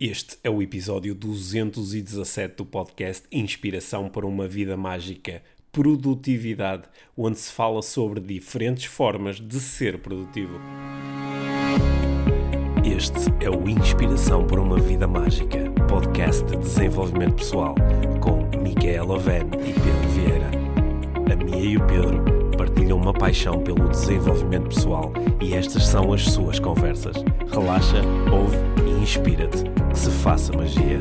Este é o episódio 217 do podcast Inspiração para uma Vida Mágica Produtividade, onde se fala sobre diferentes formas de ser produtivo. Este é o Inspiração para uma Vida Mágica, podcast de desenvolvimento pessoal, com Micaela Oven e Pedro Vieira. A Mia e o Pedro partilham uma paixão pelo desenvolvimento pessoal e estas são as suas conversas. Relaxa, ouve e inspira-te. Que se faça magia.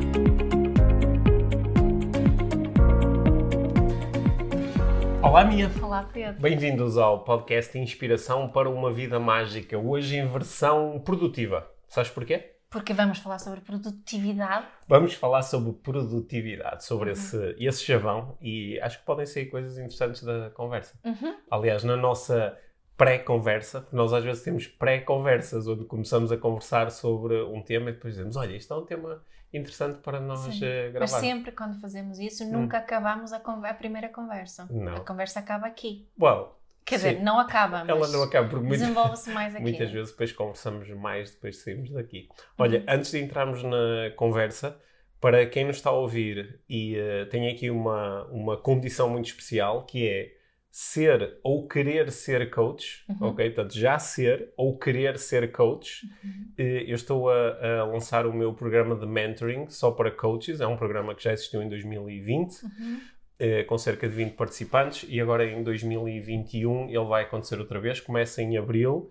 Olá, Mia. Olá, Pedro. Bem-vindos ao podcast Inspiração para uma Vida Mágica. Hoje em versão produtiva. Sabes porquê? Porque vamos falar sobre produtividade. Vamos falar sobre produtividade, sobre uhum. esse, esse chavão e acho que podem sair coisas interessantes da conversa. Uhum. Aliás, na nossa pré-conversa, porque nós às vezes temos pré-conversas onde começamos a conversar sobre um tema e depois dizemos: Olha, isto é um tema interessante para nós Sim. Uh, gravar. Mas sempre quando fazemos isso, nunca hum. acabamos a, a, primeira conversa. Não. A conversa acaba aqui. Well, Quer Sim. dizer, não acaba, Ela não acaba, porque desenvolve-se mais aqui. Muitas vezes depois conversamos mais depois de sairmos daqui. Olha, uhum. antes de entrarmos na conversa, para quem nos está a ouvir e uh, tem aqui uma, uma condição muito especial, que é ser ou querer ser coach, uhum. ok? Portanto, já ser ou querer ser coach. Uhum. Eu estou a, a, lançar o meu programa de mentoring só para coaches. É um programa que já existiu em 2020, uhum. Eh, com cerca de 20 participantes, e agora em 2021 ele vai acontecer outra vez. Começa em abril.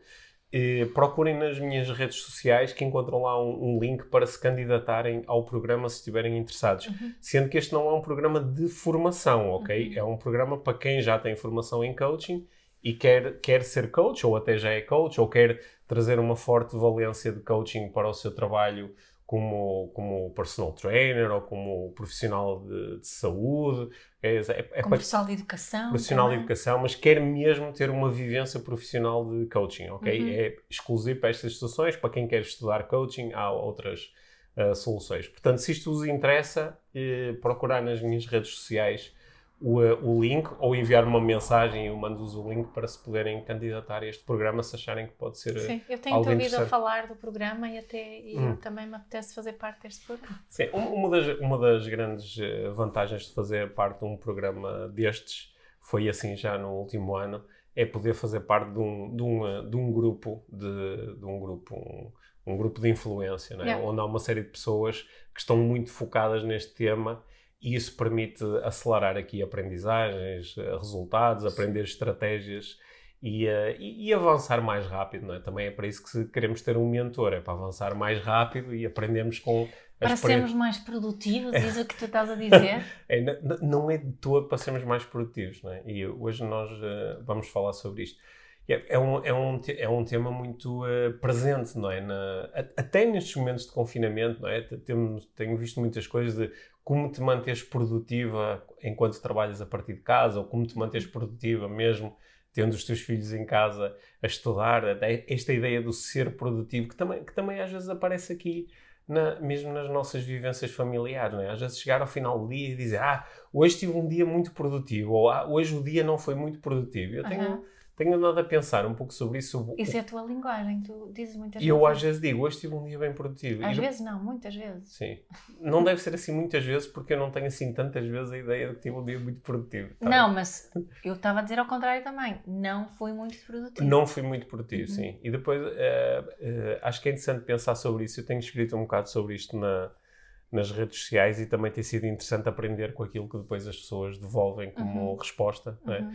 Eh, procurem nas minhas redes sociais que encontram lá um, um, link para se candidatarem ao programa se estiverem interessados. Uhum. Sendo que este não é um programa de formação, ok? Uhum. É um programa para quem já tem formação em coaching e quer, quer ser coach, ou até já é coach, ou quer trazer uma forte valência de coaching para o seu trabalho como, como personal trainer ou como profissional de, de saúde. É, é, é como profissional de educação. Profissional também. de educação, mas quer mesmo ter uma vivência profissional de coaching, ok? Uhum. É exclusivo para estas situações, para quem quer estudar coaching, há outras uh, soluções. Portanto, se isto vos interessa, eh, procurar nas minhas redes sociais o, eh, o link ou enviar uma mensagem e eu mando-vos o link para se poderem candidatar a este programa se acharem que pode ser Sim, eu tenho ouvido a falar do programa e até e hum. também me apetece fazer parte deste programa. Sim, uma das, uma das grandes eh, vantagens de fazer parte de um programa destes foi assim já no último ano, é poder fazer parte de um, de um, eh, de um grupo de, de um grupo um, um grupo de influência, é? yeah. onde há uma série de pessoas que estão muito focadas neste tema e isso permite acelerar aqui aprendizagens, eh, resultados, aprender estratégias e, uh, e, e, avançar mais rápido, não é? Também é para isso que queremos ter um mentor, é para avançar mais rápido e aprendemos com para sermos mais produtivos, isso é o que tu estás a dizer? é, não, é de todo para sermos mais produtivos, não é? E hoje nós uh, vamos falar sobre isto. É, é, um, é, um, é um tema muito uh, presente, não é? Na, até nestes momentos de confinamento, não é? Temos, tenho visto muitas coisas de como te manteres produtiva enquanto trabalhas a partir de casa, ou como te manteres produtiva mesmo tendo os teus filhos em casa a estudar, esta ideia do ser produtivo, que também, que também às vezes aparece aqui, na, mesmo nas nossas vivências familiares, não é? Às vezes chegar ao final do dia e dizer, ah, hoje tive um dia muito produtivo, ou ah, hoje o dia não foi muito produtivo. Eu tenho... Uhum tenho andado a pensar um pouco sobre isso. Isso é a tua linguagem, tu dizes muitas vezes. E eu às vezes digo, hoje tive um dia bem produtivo. Às vezes não, muitas vezes. Sim. Não deve ser assim muitas vezes, porque eu não tenho assim tantas vezes a ideia de que tive um dia muito produtivo. Tá não, mas eu estava a dizer ao contrário também. Não fui muito produtivo. Não fui muito produtivo, uhum. sim. E depois, uh, uh, acho que é interessante pensar sobre isso. Eu tenho escrito um bocado sobre isto na, nas redes sociais e também tem sido interessante aprender com aquilo que depois as pessoas devolvem como uhum. resposta, não é?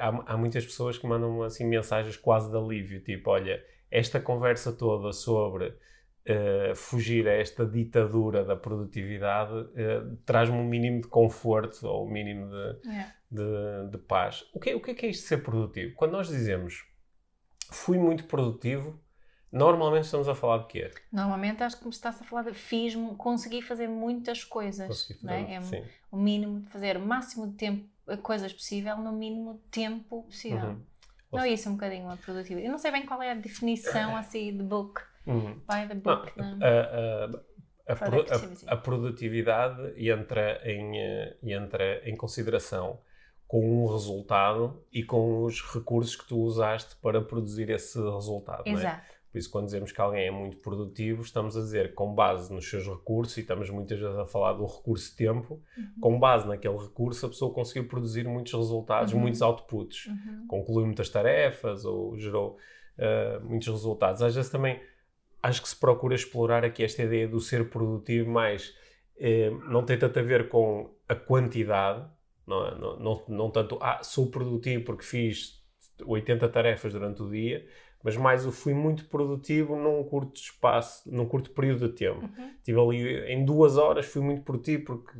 Há, há muitas pessoas que mandam assim mensagens quase de alívio, tipo, olha, esta conversa toda sobre uh, fugir a esta ditadura da produtividade uh, traz-me um mínimo de conforto ou um mínimo de, yeah. de, de, paz. O que, o que é que é isto de ser produtivo? Quando nós dizemos fui muito produtivo, Normalmente estamos a falar de quê? Normalmente acho que me estás a falar de fiz, consegui fazer muitas coisas. Consegui fazer, é? é o mínimo de fazer o máximo de tempo coisas possível no mínimo tempo possível. Uhum. Não, isso é um bocadinho a produtividade. Eu não sei bem qual é a definição assim de book. Uhum. By the book. Não, a, a, a, a, a, produtividade entra em, eh, entra em consideração com um resultado e com os recursos que tu usaste para produzir esse resultado. Exato. Por isso, quando dizemos que alguém é muito produtivo, estamos a dizer com base nos seus recursos, e estamos muitas vezes a falar do recurso tempo, uhum. com base naquele recurso, a pessoa conseguiu produzir muitos resultados, uhum. muitos outputs, uhum. concluiu muitas tarefas ou gerou uh, muitos resultados. Às vezes também acho que se procura explorar aqui esta ideia do ser produtivo, mas eh, não tem tanto a ver com a quantidade, não, é? não, não, não tanto, ah, sou produtivo porque fiz 80 tarefas durante o dia, mas mais eu fui muito produtivo num curto espaço, num curto período de tempo. Uhum. Estive ali em duas horas, fui muito produtivo porque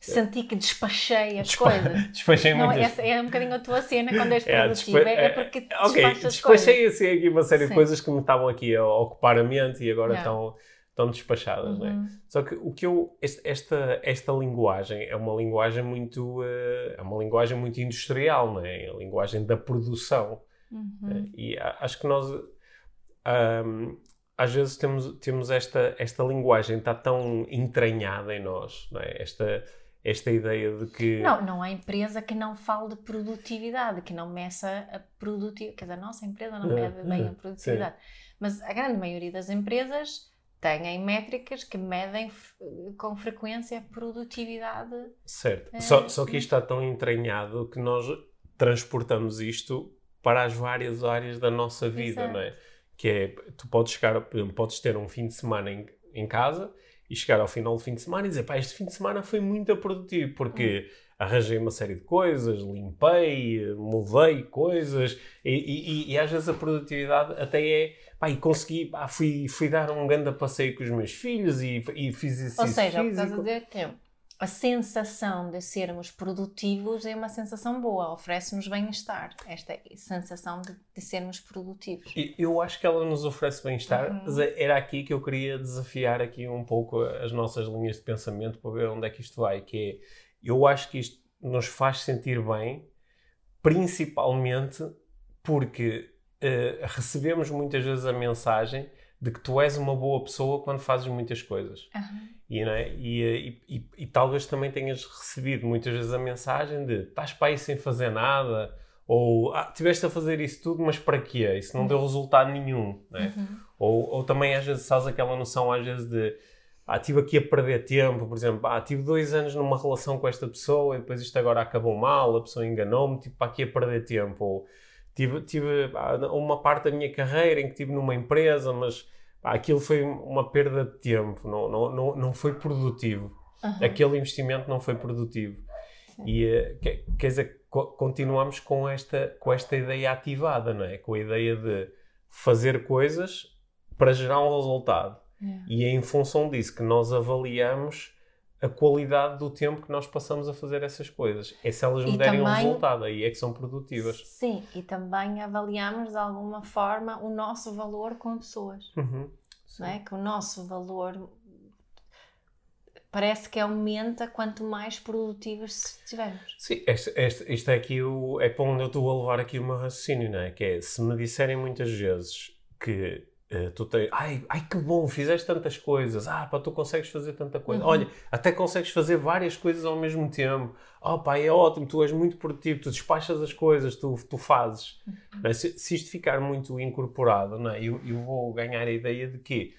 Senti que despachei as Despa coisas. Despachei não, muitas... essa é um bocadinho a tua cena quando és é, produtivo. É, é, porque okay, despachas despachei assim aqui uma série Sim. de coisas que me estavam aqui a ocupar a mente e agora estão, estão despachadas. Uhum. Né? Só que o que eu... Esta, esta linguagem é uma linguagem muito... Uh, é uma linguagem muito industrial, né? É a linguagem da produção. Uhum. E acho que nós um, às vezes temos, temos esta, esta linguagem está tão entranhada em nós, é? Esta, esta ideia de que. Não, não há empresa que não fale de produtividade, que não meça a produtividade. Quer dizer, a nossa empresa não mede bem a produtividade. Sim. Mas a grande maioria das empresas têm métricas que medem com frequência a produtividade. Certo. É, só, só que isto está tão entranhado que nós transportamos isto para as várias áreas da nossa vida, Exato. não é? Que é, tu podes chegar, podes ter um fim de semana em, em casa e chegar ao final do fim de semana e dizer, pá, este fim de semana foi muito produtivo, porque hum. arranjei uma série de coisas, limpei, mudei coisas, e, e, e, às vezes a produtividade até é, pá, e consegui, pá, fui, fui dar um grande passeio com os meus filhos e, e fiz isso Ou seja, físico. por causa de tempo a sensação de sermos produtivos é uma sensação boa, oferece-nos bem-estar, esta sensação de, de, sermos produtivos. Eu acho que ela nos oferece bem-estar, uhum. mas é, era aqui que eu queria desafiar aqui um pouco as nossas linhas de pensamento para ver onde é que isto vai, que é, eu acho que isto nos faz sentir bem, principalmente porque uh, recebemos muitas vezes a mensagem de que tu és uma boa pessoa quando fazes muitas coisas. Uhum. E, é? e, e, e, e, talvez também tenhas recebido muitas vezes a mensagem de estás para aí sem fazer nada, ou ah, tiveste a fazer isso tudo, mas para quê? Isso não deu resultado nenhum. É? Uhum. Ou, ou também às vezes sabes aquela noção às vezes de ah, estive aqui a perder tempo, por exemplo, ah, tive dois anos numa relação com esta pessoa e depois isto agora acabou mal, a pessoa enganou-me, tipo, aqui a perder tempo. Ou tive, tive uma parte da minha carreira em que estive numa empresa, mas aquilo foi uma perda de tempo, não, não, não, não foi produtivo. Uhum. Aquele investimento não foi produtivo. Sim. E uh, quer, dizer, co continuamos com esta, com esta ideia ativada, não é? Com a ideia de fazer coisas para gerar um resultado. É. E é em função disso que nós avaliamos a qualidade do tempo que nós passamos a fazer essas coisas. É se elas me derem também, um resultado, aí é que são produtivas. Sim, e também avaliamos de alguma forma o nosso valor com pessoas. Uhum, não é? Que o nosso valor parece que aumenta quanto mais produtivos estivermos. Sim, este, este, isto é aqui o, é para onde eu estou a levar aqui o meu raciocínio, não é? Que é, se me disserem muitas vezes que Uh, tu tens, ai, ai que bom, fizeste tantas coisas, ah, pá, tu consegues fazer tanta coisa, uhum. olha, até consegues fazer várias coisas ao mesmo tempo, oh pá, é ótimo, tu és muito produtivo, tu despachas as coisas, tu, tu fazes. Uhum. É? Se, se, isto ficar muito incorporado, não é? eu, eu vou ganhar a ideia de que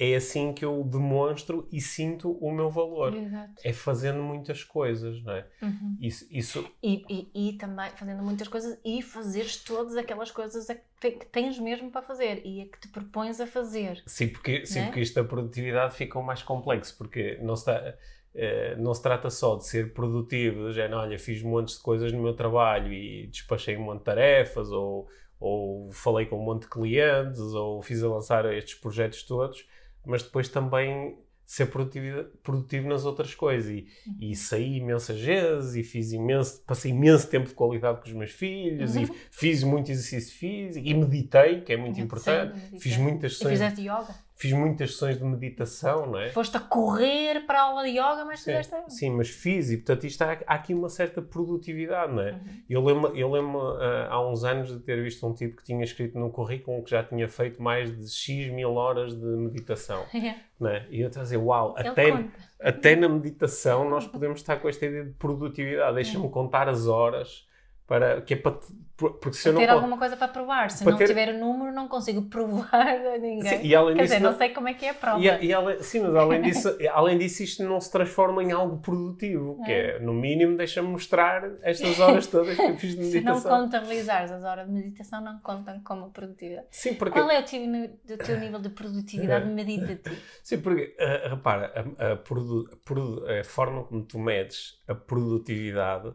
é assim que eu demonstro e sinto o meu valor. Exato. É fazendo muitas coisas, não é? Uhum. Isso, isso... E, e, e, também fazendo muitas coisas e fazeres todas aquelas coisas que tens mesmo para fazer e a que te propões a fazer. Sim, porque, sim, é? porque isto da produtividade fica mais complexo, porque não se, está, eh, não se trata só de ser produtivo, já olha, fiz montes de coisas no meu trabalho e despachei um monte de tarefas, ou, ou falei com um monte de clientes, ou fiz a lançar estes projetos todos mas depois também ser produtivo, produtivo nas outras coisas. E, uhum. e saí imensas vezes e fiz imenso, passei imenso tempo de qualidade com os meus filhos uhum. e fiz muito exercício físico e meditei, que é muito importante. fiz muitas sessões. E fizeste yoga? Fiz muitas sessões de meditação, não é? Foste a correr para a aula de yoga, mas sim, fizeste... Sim, mas fiz e, portanto, isto há, há aqui uma certa produtividade, não é? Uhum. Eu lembro, eu lembro uh, há uns anos de ter visto um tipo que tinha escrito no currículo que já tinha feito mais de X mil horas de meditação, não é? E eu estava a dizer, uau, até, até na meditação nós podemos estar com esta ideia de produtividade, deixa-me contar as horas para, que é para, porque se eu não ter alguma coisa para provar. Se não ter... tiver o número, não consigo provar a ninguém. Sim, e além Quer dizer, não... não sei como é que é a prova. E, e além, sim, mas além disso, além disso, isto não se transforma em algo produtivo, que é, no mínimo, deixa-me mostrar estas horas todas que eu fiz de meditação. se não contabilizares as horas de meditação, não contam como produtividade. Sim, porque... Qual é o teu, o teu nível de produtividade meditativa? Sim, porque, uh, repara, a, a, produ, a, a forma como tu medes a produtividade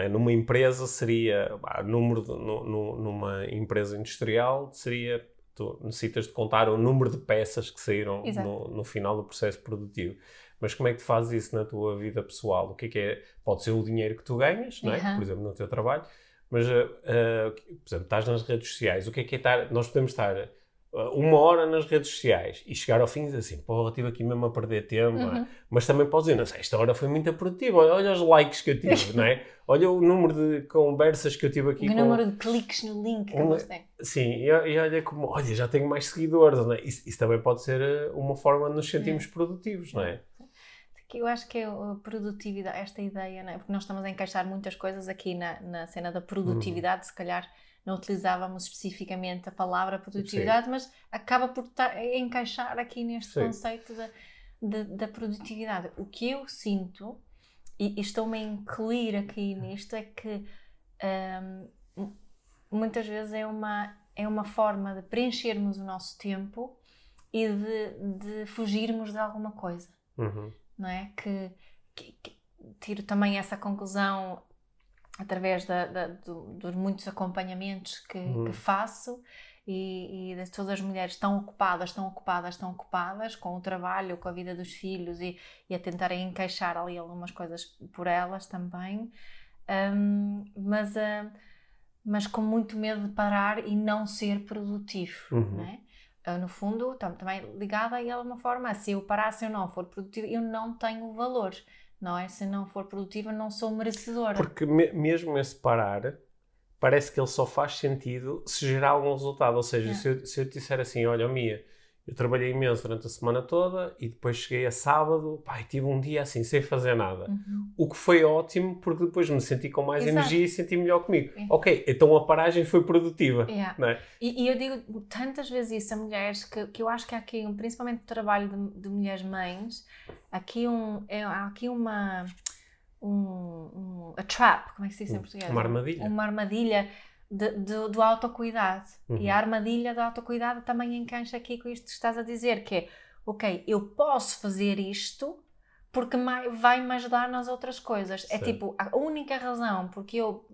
é? Numa empresa seria, número de, no, no, numa empresa industrial seria, tu necessitas de contar o número de peças que saíram no, no, final do processo produtivo. Mas como é que tu fazes isso na tua vida pessoal? O que é que é? Pode ser o dinheiro que tu ganhas, é? Uhum. por exemplo, no teu trabalho, mas, uh, uh, por exemplo, estás nas redes sociais, o que é que é estar, nós podemos estar uma hora nas redes sociais e chegar ao fim e dizer assim, pô, estive aqui mesmo a perder tempo, é? uhum. mas também podes dizer, não sei, esta hora foi muito produtiva, olha, olha os likes que eu tive, não é? Olha o número de conversas que eu tive aqui. O com... número de cliques no link que você tem. Sim, e, e, olha como, olha, já tenho mais seguidores, não é? Isso, isso também pode ser eh, uma forma de nos sentirmos é. produtivos, não é? Que eu acho que é a produtividade, esta ideia, não é? porque nós estamos a encaixar muitas coisas aqui na, na cena da produtividade, uhum. se calhar não utilizávamos especificamente a palavra produtividade, Sim. mas acaba por tar, encaixar aqui neste Sim. conceito da, da, da, produtividade. O que eu sinto, e, e estou-me a incluir aqui nisto, é que um, muitas vezes é uma, é uma forma de preenchermos o nosso tempo e de, de fugirmos de alguma coisa. Uhum. Não é? Que, que, que tiro também essa conclusão através da, da, do, dos muitos acompanhamentos que, uhum. que faço e, e, de todas as mulheres estão ocupadas, estão ocupadas, estão ocupadas com o trabalho, com a vida dos filhos e, e a tentarem encaixar ali algumas coisas por elas também, um, mas, uh, mas com muito medo de parar e não ser produtivo, uhum. né? Uh, no fundo, também ligada a ela uma forma, se eu parar, se eu não for produtivo, eu não tenho valor não é? Se não for produtiva, não sou merecedora. Porque me, mesmo esse parar, parece que ele só faz sentido se gerar algum resultado. Ou seja, é. se, eu, se eu te disser assim, olha, Mia, eu trabalhei imenso durante a semana toda e depois cheguei a sábado, pá, e tive um dia assim, sem fazer nada. Uhum. O que foi ótimo, porque depois me senti com mais Exato. energia e senti melhor comigo. É. Ok, então a paragem foi produtiva. Yeah. Não é? e, e, eu digo tantas vezes isso a mulheres que, que eu acho que há aqui, principalmente no trabalho de, de mulheres mães, aqui um, é, há aqui uma. Um, um, a trap, como é que se diz em português? Uma armadilha. Uma armadilha de, de, do autocuidado. Uhum. E a armadilha do autocuidado também encaixa aqui com isto que estás a dizer, que é, ok, eu posso fazer isto porque vai-me ajudar nas outras coisas. É tipo, a única razão porque eu,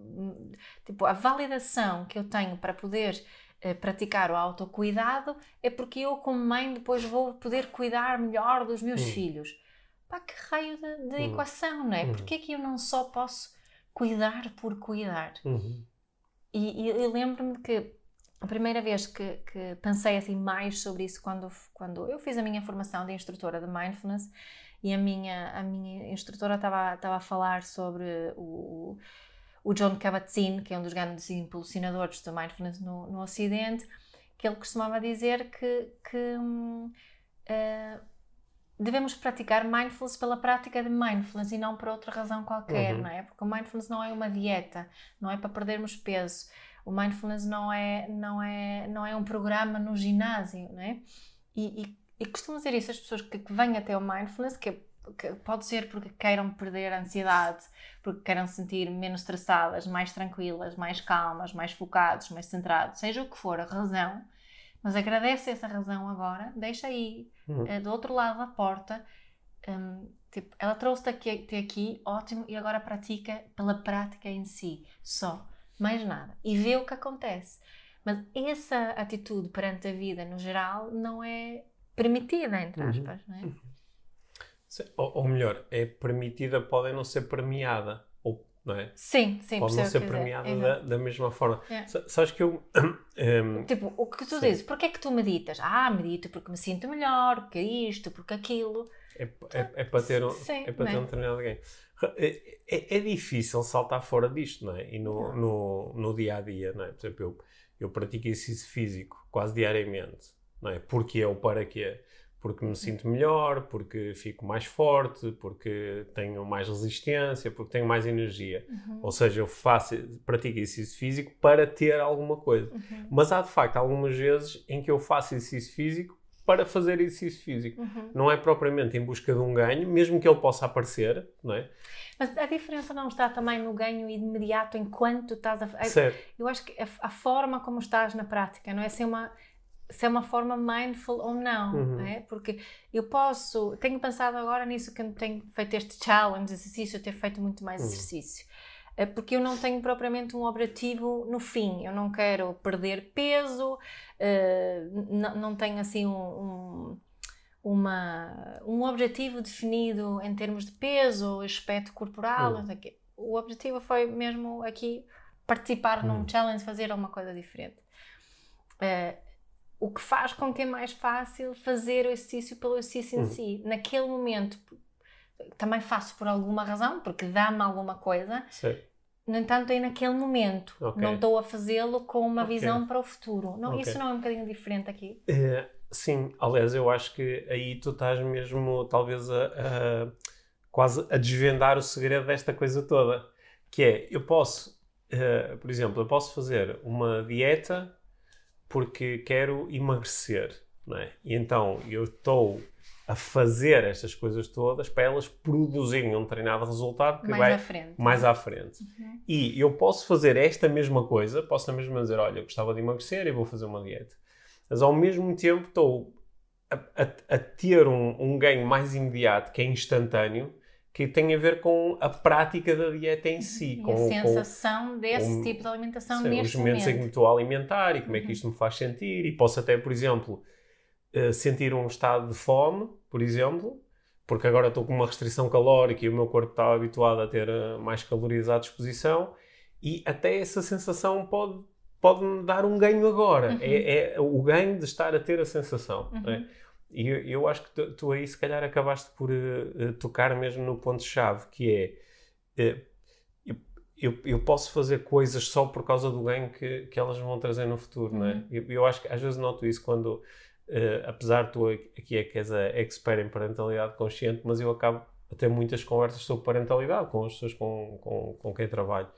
tipo, a validação que eu tenho para poder eh, praticar o autocuidado é porque eu, como mãe, depois vou poder cuidar melhor dos meus uhum. filhos. Pá, que raio de, de uhum. equação, não é? Uhum. Porque é que eu não só posso cuidar por cuidar? Uhum. E, e eu lembro-me que a primeira vez que, que, pensei assim mais sobre isso quando, quando eu fiz a minha formação de instrutora de mindfulness e a minha, a minha instrutora estava, estava a falar sobre o, o John Kabat-Zinn, que é um dos grandes impulsionadores do mindfulness no, no Ocidente, que ele costumava dizer que, que uh, devemos praticar mindfulness pela prática de mindfulness e não por outra razão qualquer, uhum. não é? Porque o mindfulness não é uma dieta, não é para perdermos peso. O mindfulness não é, não é, não é um programa no ginásio, não é? E, e, e costumo dizer isso às pessoas que, que vêm até o mindfulness, que, que, pode ser porque queiram perder a ansiedade, porque queiram se sentir menos estressadas, mais tranquilas, mais calmas, mais focados, mais centrados, seja o que for a razão, mas agradece essa razão agora, deixa aí, uhum. uh, do outro lado da porta. Um, tipo, ela trouxe-te aqui, aqui, ótimo, e agora pratica pela prática em si, só, mais nada. E vê o que acontece. Mas essa atitude perante a vida, no geral, não é permitida, entre uhum. aspas, uhum. não é? Ou, ou melhor, é permitida, pode não ser premiada não é? Sim, sim, Pode não ser premiada é. da, da, mesma forma. É. Sabes que eu. Um, tipo, o que tu sim. dizes, porquê é que tu meditas? Ah, medito porque me sinto melhor, porque isto, porque aquilo. É, é, é para ter um, sim, é para ter um determinado ganho. É, é, é, difícil saltar fora disto, não é? E no, no, no dia a dia, não é? Por exemplo, eu, eu pratico exercício físico quase diariamente, não é? Porque é o para quê? Porque me sinto melhor, porque fico mais forte, porque tenho mais resistência, porque tenho mais energia. Uhum. Ou seja, eu faço, pratico exercício físico para ter alguma coisa. Uhum. Mas há de facto algumas vezes em que eu faço exercício físico para fazer exercício físico. Uhum. Não é propriamente em busca de um ganho, mesmo que ele possa aparecer, não é? Mas a diferença não está também no ganho imediato enquanto estás a... Certo. Eu acho que a, a forma como estás na prática, não é? É uma se é uma forma mindful ou não, uhum. é? Porque eu posso, tenho pensado agora nisso que tenho feito este challenge, exercício, ter feito muito mais uhum. exercício. É porque eu não tenho propriamente um objetivo no fim. Eu não quero perder peso, uh, não, não tenho assim um, um, uma, um objetivo definido em termos de peso, aspecto corporal. Uhum. O objetivo foi mesmo aqui participar num challenge, fazer alguma coisa diferente. Uh, o que faz com que é mais fácil fazer o exercício pelo exercício em uhum. si. Naquele momento, também faço por alguma razão, porque dá-me alguma coisa. Sim. No entanto, é naquele momento. Okay. Não estou a fazê-lo com uma okay. visão para o futuro. Não, okay. Isso não é um bocadinho diferente aqui? Uh, sim, aliás, eu acho que aí tu estás mesmo, talvez, a, a, quase a desvendar o segredo desta coisa toda. Que é, eu posso, uh, por exemplo, eu posso fazer uma dieta porque quero emagrecer, não é? E então eu estou a fazer estas coisas todas para elas produzirem um treinado resultado que mais vai à frente. mais à frente. Uhum. E eu posso fazer esta mesma coisa, posso na mesma dizer, olha, eu gostava de emagrecer e vou fazer uma dieta. Mas ao mesmo tempo estou a, a, a ter um, um ganho mais imediato, que é instantâneo, que tem a ver com a prática da dieta em si. E com, a sensação com, desse com, tipo de alimentação sim, neste os momentos momento. em que me estou a alimentar e como é que uhum. isto me faz sentir. E posso até, por exemplo, uh, sentir um estado de fome, por exemplo, porque agora estou com uma restrição calórica e o meu corpo está habituado a ter uh, mais calorias à disposição e até essa sensação pode pode-me dar um ganho agora. Uhum. É, é, o ganho de estar a ter a sensação. É? Uhum. É? E eu, eu, acho que tu, tu, aí, se calhar, acabaste por uh, tocar mesmo no ponto-chave, que é. Uh, eu, eu, posso fazer coisas só por causa do ganho que, que elas vão trazer no futuro, uhum. não é? Uhum. Eu, eu, acho que às vezes noto isso quando, uh, apesar de tu aqui é que és a expert em parentalidade consciente, mas eu acabo a ter muitas conversas sobre parentalidade com as pessoas com, com, com quem trabalho.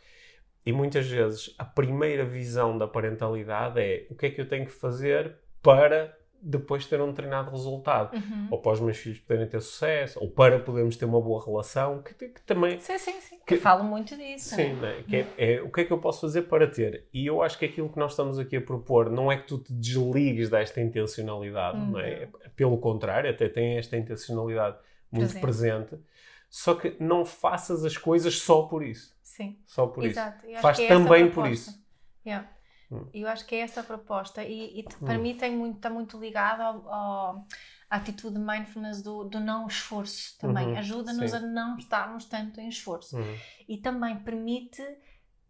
E muitas vezes a primeira visão da parentalidade é o que é que eu tenho que fazer para depois ter um determinado resultado. Uhum. Ou para os meus filhos poderem ter sucesso, ou para podermos ter uma boa relação, que, que também... Sim, sim, sim. Que, eu falo muito disso. Sim, né? que é, é, o que é que eu posso fazer para ter? E eu acho que aquilo que nós estamos aqui a propor não é que tu te desligues desta intencionalidade, uhum. não é? Pelo contrário, até tem esta intencionalidade muito presente. presente só que não faças as coisas só por isso. Sim. Só por Exato. isso. Faz é também por isso. Yeah. Hum. Eu acho que é essa a proposta e, e para hum. mim tem muito, está muito ligado ao, ao, à atitude de mindfulness do, do não esforço também. Uhum. Ajuda-nos a não estarmos tanto em esforço. Uhum. E também permite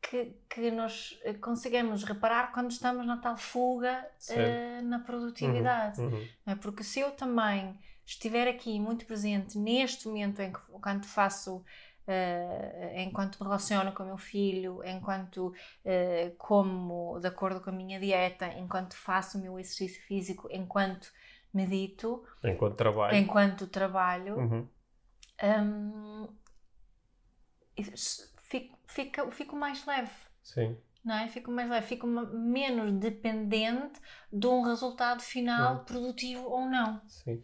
que, que nós eh, consigamos reparar quando estamos na tal fuga uh, na produtividade. Uhum. uhum. É? Porque se eu também estiver aqui muito presente neste momento em que quando faço uh, enquanto me relaciono com o meu filho, enquanto uh, como de acordo com a minha dieta, enquanto faço o meu exercício físico, enquanto medito, enquanto trabalho, enquanto trabalho, uhum. um, fico, fico, fico mais leve. Sim não é? Fico mais leve, fico menos dependente de um resultado final não. produtivo ou não. Sim.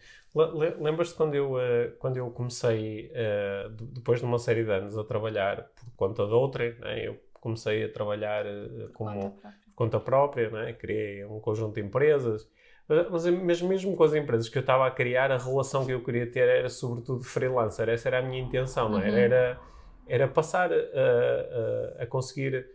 Lembras-te quando eu, uh, quando eu comecei, uh, depois de uma série de anos, a trabalhar por conta de outra, né? eu comecei a trabalhar uh, como conta própria, conta própria né? criei um conjunto de empresas, mas, mas mesmo com as empresas que eu estava a criar, a relação que eu queria ter era sobretudo freelancer, essa era a minha intenção, não é? uhum. era, era passar a, a, a conseguir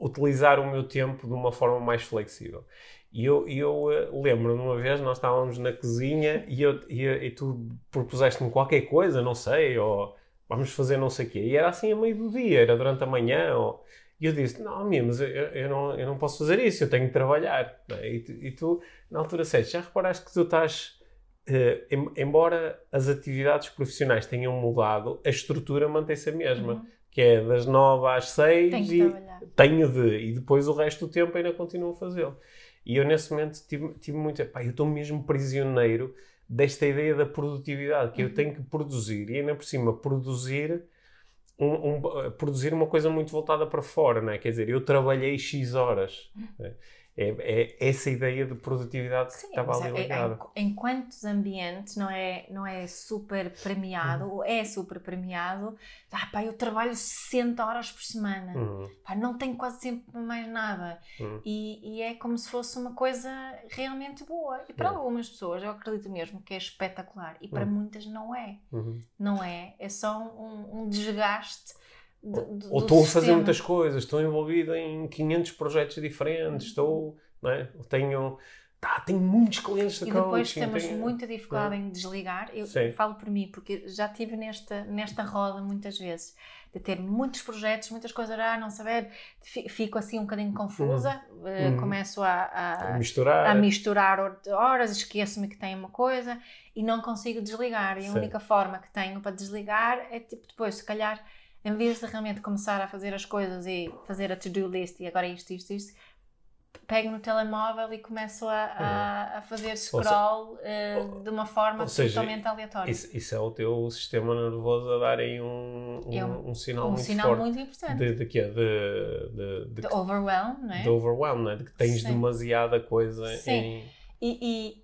utilizar o meu tempo de uma forma mais flexível. E eu, eu uh, lembro-me uma vez, nós estávamos na cozinha e, eu, e, e tu propuseste-me qualquer coisa, não sei, ou vamos fazer não sei o quê. E era assim a meio do dia, era durante a manhã. Ou... E eu disse: Não, minha, mas eu, eu, não, eu não posso fazer isso, eu tenho que trabalhar. E tu, e tu na altura, disseste: Já reparaste que tu estás. Em, embora as atividades profissionais tenham mudado, a estrutura mantém-se a mesma. Uhum que é das 9 às 6 tenho e trabalhar. tenho de, e depois o resto do tempo ainda continuo a fazê-lo. E eu nesse momento tive, tive muito, pá, eu estou mesmo prisioneiro desta ideia da produtividade, que uhum. eu tenho que produzir e ainda por cima produzir um, um, produzir uma coisa muito voltada para fora, não é? Quer dizer, eu trabalhei X horas. Né? É, é essa ideia de produtividade Sim, que estava ali é, ligada. Em, em quantos ambientes não é, não é super premiado, ou é super premiado, ah, pá, eu trabalho 60 horas por semana, uhum. pá, não tenho quase sempre mais nada. Uhum. E, e, é como se fosse uma coisa realmente boa. E para uhum. algumas pessoas eu acredito mesmo que é espetacular, e para uhum. muitas não é. Uhum. Não é, é só um, um desgaste do, ou estou a fazer muitas coisas, estou envolvido em 500 projetos diferentes, estou, não é? tenho, tá, tenho muitos clientes de E depois temos tenho, muita dificuldade em desligar. Eu Sim. falo por mim, porque já estive nesta, nesta roda muitas vezes, de ter muitos projetos, muitas coisas, a não saber, fico assim um bocadinho confusa, uhum. uh, começo a, a, a, misturar. a misturar horas, esqueço-me que tenho uma coisa e não consigo desligar. E a única forma que tenho para desligar é tipo depois, se calhar em vez de realmente começar a fazer as coisas e fazer a to-do list e agora isto, isto, isto, pego no telemóvel e começo a, a, a fazer scroll seja, uh, de uma forma seja, totalmente aleatória. Isso, isso, é o teu sistema nervoso a darem um, um, é um, um sinal, um muito, sinal forte muito importante. De, de, de, de, de, de overwhelm, não é? De overwhelm, não é? De que tens Sim. demasiada coisa Sim. em e,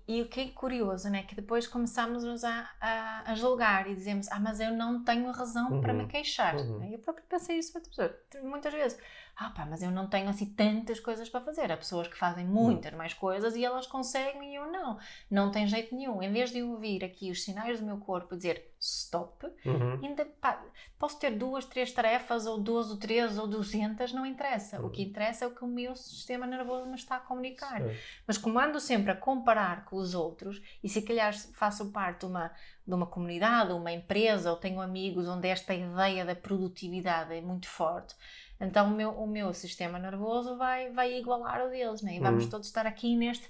e, e, o que é curioso, né? Que depois começamos a, a, a julgar e dizemos, ah, mas eu não tenho razão uhum. para me uhum. queixar. Uhum. Eu próprio pensei isso muitas vezes ah pá, mas eu não tenho assim tantas coisas para fazer. Há pessoas que fazem muitas mais coisas e elas conseguem e eu não. Não tem jeito nenhum. Em vez de ouvir aqui os sinais do meu corpo dizer stop, uhum. ainda pá, posso ter duas, três tarefas, ou duas, ou três, ou duzentas, não interessa. Uhum. O que interessa é o que o meu sistema nervoso me está a comunicar. Sim. Mas como ando sempre a comparar com os outros, e se calhar faço parte de uma, de uma comunidade, uma empresa, ou tenho amigos onde esta ideia da produtividade é muito forte então o meu, o meu sistema nervoso vai, vai igualar o deles, né? E vamos uhum. todos estar aqui neste.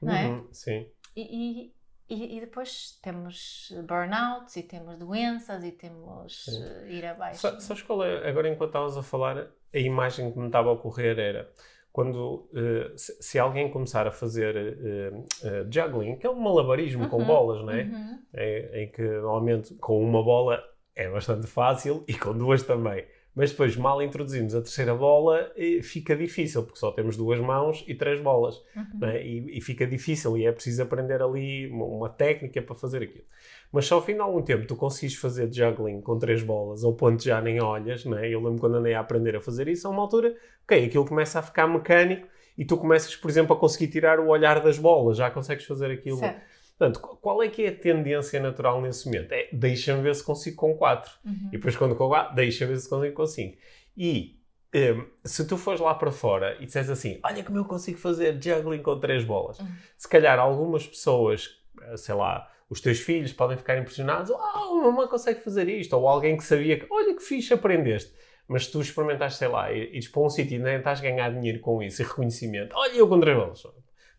Não é? Uhum, sim. E, e, e, depois temos burnouts e temos doenças e temos uh, ir abaixo. Sabes qual é? Agora, enquanto estavas a falar, a imagem que me estava a ocorrer era quando uh, se, se, alguém começar a fazer uh, uh, juggling, que é um malabarismo uhum, com bolas, não é? Uhum. é? Em que normalmente com uma bola é bastante fácil e com duas também. Mas depois, mal introduzimos a terceira bola, fica difícil, porque só temos duas mãos e três bolas. Uhum. É? E, e, fica difícil, e é preciso aprender ali uma, uma, técnica para fazer aquilo. Mas só ao fim de algum tempo tu consegues fazer juggling com três bolas, ao ponto já nem olhas, não é? Eu lembro quando andei a aprender a fazer isso, a uma altura, ok, aquilo começa a ficar mecânico e tu começas, por exemplo, a conseguir tirar o olhar das bolas, já consegues fazer aquilo. Certo Portanto, qual é que é a tendência natural nesse momento? É deixa-me ver se consigo com 4. Uhum. E depois, quando com 4, deixa-me ver se consigo com 5. E um, se tu fores lá para fora e disseres assim: Olha como eu consigo fazer juggling com 3 bolas, uhum. se calhar algumas pessoas, eh, sei lá, os teus filhos podem ficar impressionados: Ah, oh, a mamãe consegue fazer isto. Ou alguém que sabia que, olha que fixe aprendeste. Mas tu experimentaste, sei lá, ires para um sítio e nem estás a ganhar dinheiro com isso e reconhecimento. Olha, eu com 3 bolas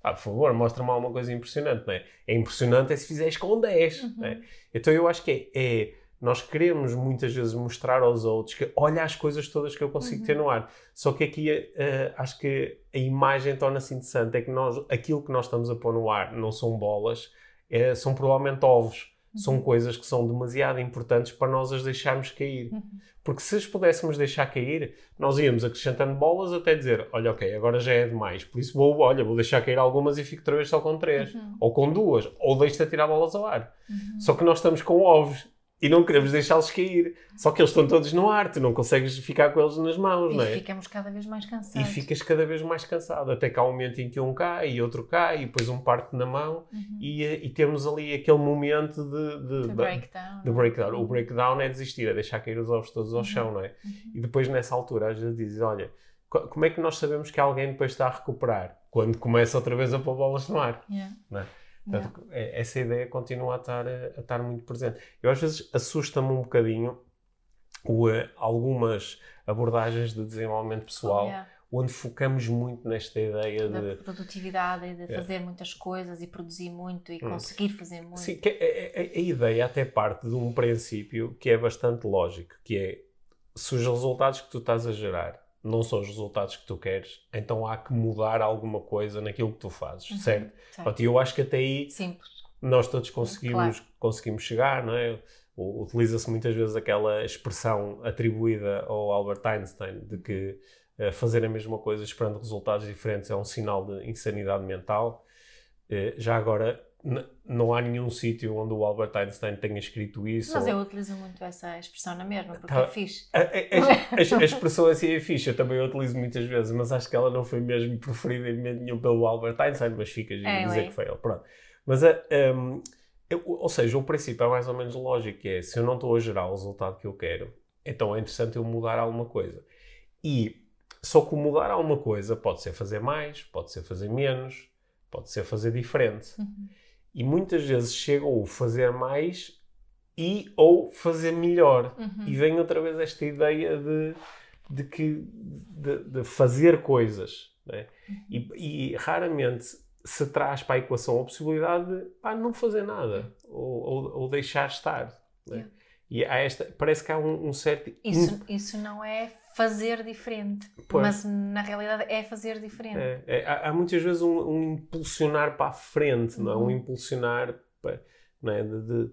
ah, por favor, mostra-me alguma coisa impressionante, não é? É impressionante é se fizeres com 10, uhum. é? Então eu acho que é, é, nós queremos muitas vezes mostrar aos outros que olha as coisas todas que eu consigo uhum. ter no ar. Só que aqui uh, acho que a imagem torna-se interessante, é que nós, aquilo que nós estamos a pôr no ar não são bolas, é, são provavelmente ovos. Uhum. São coisas que são demasiado importantes para nós as deixarmos cair. Uhum. Porque se as pudéssemos deixar cair, nós íamos acrescentando bolas até dizer, olha, ok, agora já é demais, por isso vou, olha, vou deixar cair algumas e fico outra vez só com três, uhum. ou com duas, ou deixo-te a tirar bolas ao ar. Uhum. Só que nós estamos com ovos e não queremos deixá-los cair. Só que eles estão todos no ar, tu não consegues ficar com eles nas mãos, e não é? E ficamos cada vez mais cansados. E ficas cada vez mais cansado, até que há um momento em que um cai e outro cai, e depois um parte na mão, uhum. e, e, temos ali aquele momento de, de, de breakdown. De breakdown. O breakdown é desistir, é deixar cair os ovos todos ao uhum. chão, não é? Uhum. E depois nessa altura às vezes dizes, olha, como é que nós sabemos que alguém depois está a recuperar? Quando começa outra vez a pôr bolas no ar. Yeah. Não é? Portanto, yeah. É, essa ideia continua a estar, a, estar muito presente. Eu às vezes assusta-me um bocadinho o, uh, algumas abordagens de desenvolvimento pessoal. Yeah. Onde focamos muito nesta ideia da de produtividade e de é. fazer muitas coisas e produzir muito e hum. conseguir fazer muito. Sim, a, a, é, é, a ideia até parte de um princípio que é bastante lógico, que é se os resultados que tu estás a gerar não são os resultados que tu queres, então há que mudar alguma coisa naquilo que tu fazes, uhum, certo? certo. eu acho que até aí Simples. nós todos conseguimos, claro. conseguimos chegar, não é? Utiliza-se muitas vezes aquela expressão atribuída ao Albert Einstein de que uh, fazer a mesma coisa esperando resultados diferentes é um sinal de insanidade mental. Uh, já agora, não há nenhum sítio onde o Albert Einstein tenha escrito isso. Mas ou... eu utilizo muito essa expressão na mesma, porque tá. é fixe. A, a, a, a, expressão assim é fixe, eu também a utilizo muitas vezes, mas acho que ela não foi mesmo preferida em nenhum pelo Albert Einstein, mas fica a é, dizer é. que foi ele. Pronto. Mas, um, eu, ou seja, o princípio é mais ou menos lógico, é se eu não estou a gerar o resultado que eu quero, então é interessante eu mudar alguma coisa. E só que mudar alguma coisa pode ser fazer mais, pode ser fazer menos, pode ser fazer diferente. Uhum. E muitas vezes chega ou fazer mais e ou fazer melhor. Uhum. E vem outra vez esta ideia de, de, que, de, de fazer coisas. Né? Uhum. E, e, raramente se traz para a equação a possibilidade de pá, não fazer nada ou, ou, ou deixar estar. Né? Yeah. E há esta, parece que há um, um certo. Isso, isso não é fazer diferente, pois. mas na realidade é fazer diferente. É, é, há, há, muitas vezes um, um, impulsionar para a frente, uhum. não é? Um uhum. impulsionar para, não é? de, de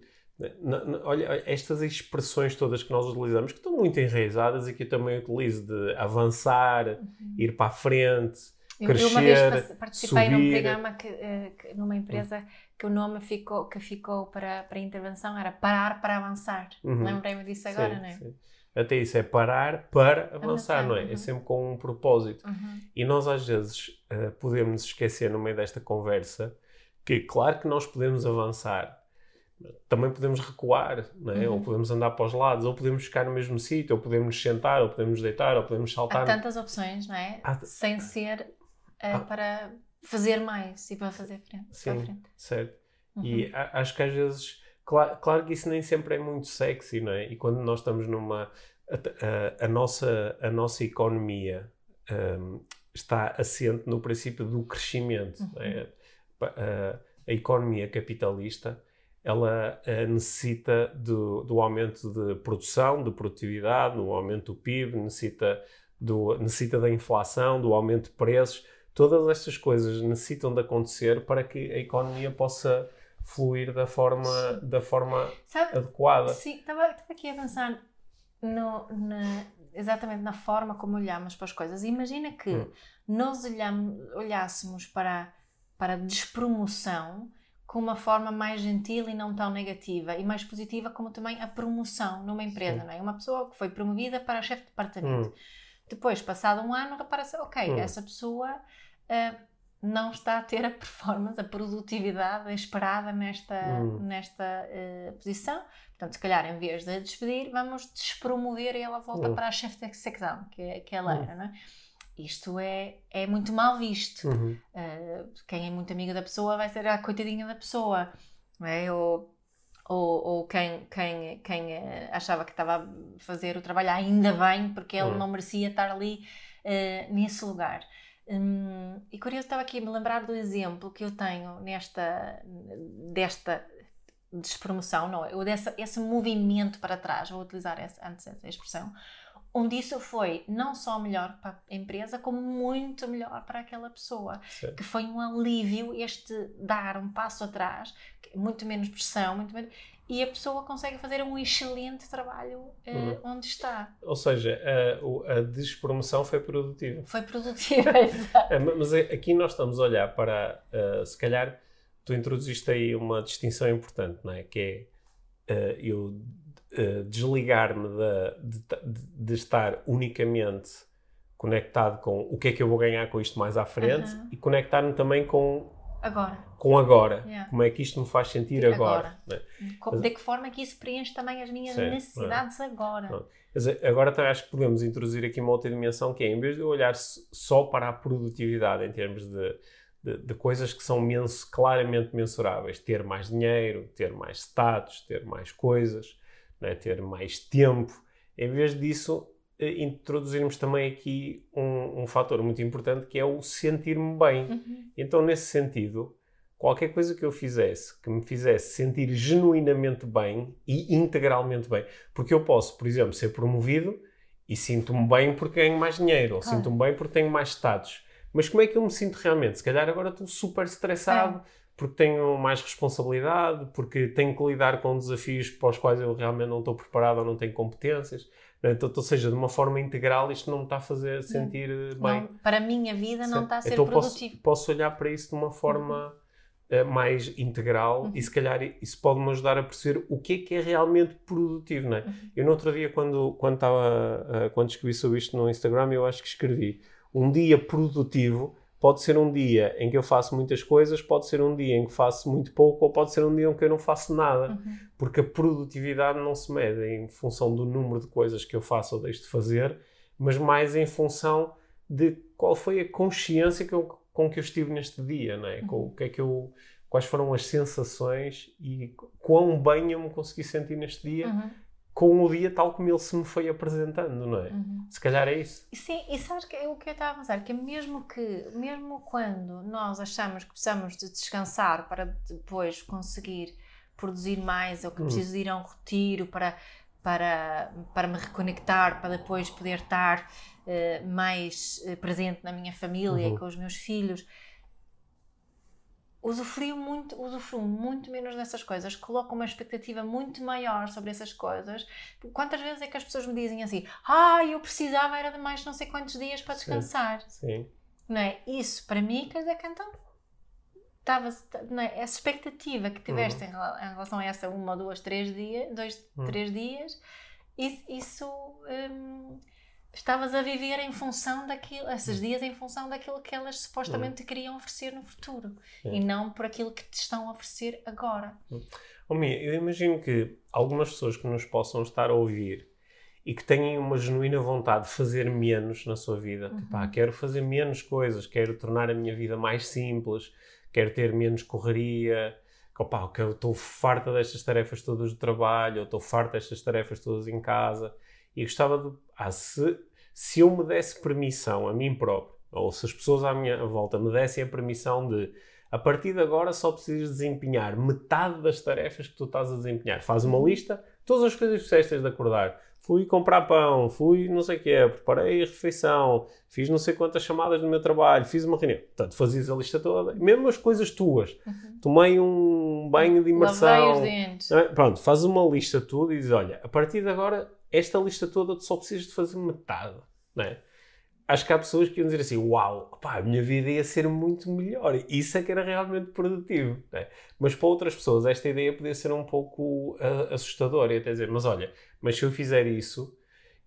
não, não, olha, estas expressões todas que nós utilizamos, que estão muito enraizadas e que eu também utilizo de avançar, uhum. ir para a frente, crescer, Eu uma vez participei subir. num programa, que, eh, que, numa empresa, que o nome ficou, que ficou para, para intervenção era Parar para Avançar. Uhum. Lembrei-me disso agora, sim, não é? Sim. Até isso é parar para avançar, avançar não é? é uhum. É sempre com um propósito. Uhum. E nós às vezes uh, podemos esquecer no meio desta conversa que, claro que nós podemos avançar, também podemos recuar, não é? Uhum. ou podemos andar para os lados, ou podemos ficar no mesmo sítio, ou podemos nos sentar, ou podemos deitar, ou podemos saltar. Há tantas opções, não é? Há... Sem ser uh, ah. para fazer mais e para fazer frente. Sim, frente. certo. Uhum. E acho que às vezes Claro, claro que isso nem sempre é muito sexy, não é? E quando nós estamos numa. A, a, a nossa, a nossa economia um, está assente no princípio do crescimento. Uhum. É? A, a, economia capitalista ela uh, necessita do, do aumento de produção, de produtividade, do aumento do PIB, necessita, do, necessita da inflação, do aumento de preços. Todas estas coisas necessitam de acontecer para que a economia possa fluir da forma, da forma Sabe, adequada. Sim, estava aqui a pensar no, na, exatamente na forma como olhamos para as coisas. Imagina que hum. nós olhamos, olhássemos para, para a despromoção com uma forma mais gentil e não tão negativa e mais positiva como também a promoção numa empresa, não é? Uma pessoa que foi promovida para chefe de departamento. Hum. Depois, passado um ano, repara-se, ok, hum. essa pessoa não está a ter a performance, a produtividade esperada nesta, hum. nesta uh, posição. Portanto, se calhar, em vez de a despedir, vamos despromover e ela volta hum. para a chefe de secção, que, é, que ela hum. era, não é? Isto é, é muito mal visto. Uhum. Uh, quem é muito amigo da pessoa vai ser a coitadinha da pessoa, não é? Ou, ou, ou quem, quem, quem uh, achava que estava a fazer o trabalho ainda bem, porque ele hum. não merecia estar ali nesse lugar. Hum, e curioso, estava aqui a me lembrar do exemplo que eu tenho nesta, desta despromoção, não é? Ou dessa, esse movimento para trás, vou utilizar essa, antes essa expressão, onde isso foi não só melhor para a empresa, como muito melhor para aquela pessoa. Sim. Que foi um alívio este dar um passo atrás, muito menos pressão, muito menos e a pessoa consegue fazer um excelente trabalho uh, uhum. onde está. Ou seja, a, a despromoção foi produtiva. Foi produtiva, exato. É, mas aqui nós estamos a olhar para, uh, se calhar, tu introduziste aí uma distinção importante, não é? Que é uh, eu desligar-me de, de, de, estar unicamente conectado com o que é que eu vou ganhar com isto mais à frente uhum. e conectar-me também com agora. Com agora. Yeah. Como é que isto me faz sentir agora? agora. Né? De que forma é que isso preenche também as minhas Sim, necessidades agora? Não. Agora também acho que podemos introduzir aqui uma outra dimensão que é, em vez de olhar só para a produtividade em termos de, de, de coisas que são claramente mensuráveis, ter mais dinheiro, ter mais status, ter mais coisas, né? ter mais tempo, em vez disso introduzirmos também aqui um, um fator muito importante que é o sentir-me bem. Uhum. Então, nesse sentido, qualquer coisa que eu fizesse que me fizesse sentir genuinamente bem e integralmente bem, porque eu posso, por exemplo, ser promovido e sinto-me bem porque ganho mais dinheiro, ou sinto-me bem porque tenho mais status. Mas como é que eu me sinto realmente? Se calhar agora estou super estressado. É porque tenho mais responsabilidade, porque tenho que lidar com desafios para os quais eu realmente não estou preparado ou não tenho competências. Então, ou seja, de uma forma integral, isto não me está a fazer sentir eh, bem. Não, para a minha vida não está a ser então, produtivo. Posso, posso olhar para isso de uma forma uhum. uh, mais integral uhum. e se calhar isso pode-me ajudar a perceber o que é que é realmente produtivo. Não é? Uhum. Eu no outro dia, quando, quando, estava, uh, quando escrevi sobre isto no Instagram, eu acho que escrevi um dia produtivo Pode ser um dia em que eu faço muitas coisas, pode ser um dia em que faço muito pouco, ou pode ser um dia em que eu não faço nada. Uhum. Porque a produtividade não se mede em função do número de coisas que eu faço ou deixo de fazer, mas mais em função de qual foi a consciência que eu, com que eu estive neste dia, é? Uhum. Com, o que é que eu, quais foram as sensações e quão bem eu me consegui sentir neste dia. Uhum com o dia tal como ele se me foi apresentando, não é? Uhum. Se calhar é isso. Sim, e sabes que é o que eu estava a pensar, que mesmo que, mesmo quando nós achamos que precisamos de descansar para depois conseguir produzir mais, ou que uhum. preciso de ir a um retiro para, para, para me reconectar, para depois poder estar uh, mais uh, presente na minha família, uhum. com os meus filhos, usufruo muito, usufruo muito menos dessas coisas, coloco uma expectativa muito maior sobre essas coisas. Quantas vezes é que as pessoas me dizem assim: Ah, eu precisava era de mais não sei quantos dias para descansar? Sim. sim. Não é? Isso para mim quer dizer que então estava é? essa expectativa que tiveste uhum. em, relação a essa uma, duas, três dias, dois, uhum. três dias, isso, isso hum, estavas a viver em função daquilo, esses hum. dias em função daquilo que elas supostamente te queriam oferecer no futuro é. e não por aquilo que te estão a oferecer agora. Oh, Mia, eu imagino que algumas pessoas que nos possam estar a ouvir e que tenham uma genuína vontade de fazer menos na sua vida, uhum. tipo, ah, quero fazer menos coisas, quero tornar a minha vida mais simples, quero ter menos correria, opa, que eu estou farta destas tarefas todas do trabalho, eu estou farta destas tarefas todas em casa e gostava de. Ah, se, se eu me desse permissão a mim próprio, ou se as pessoas à minha volta me dessem a permissão de a partir de agora só precisas desempenhar metade das tarefas que tu estás a desempenhar. Faz uma lista, todas as coisas que fizeste de acordar. Fui comprar pão, fui não sei o quê, preparei a refeição, fiz não sei quantas chamadas no meu trabalho, fiz uma reunião. Portanto, fazias a lista toda, mesmo as coisas tuas. Uhum. Tomei um banho de imersão. Lavei os dentes. É? Pronto, faz uma lista tudo e dizes, olha, a partir de agora esta lista toda tu só precisas de fazer metade, não é? Acho que há pessoas que iam dizer assim, uau, pá, a minha vida ia ser muito melhor. Isso é que era realmente produtivo. É? Mas para outras pessoas esta ideia podia ser um pouco uh, assustadora e até dizer, mas olha, mas se eu fizer isso,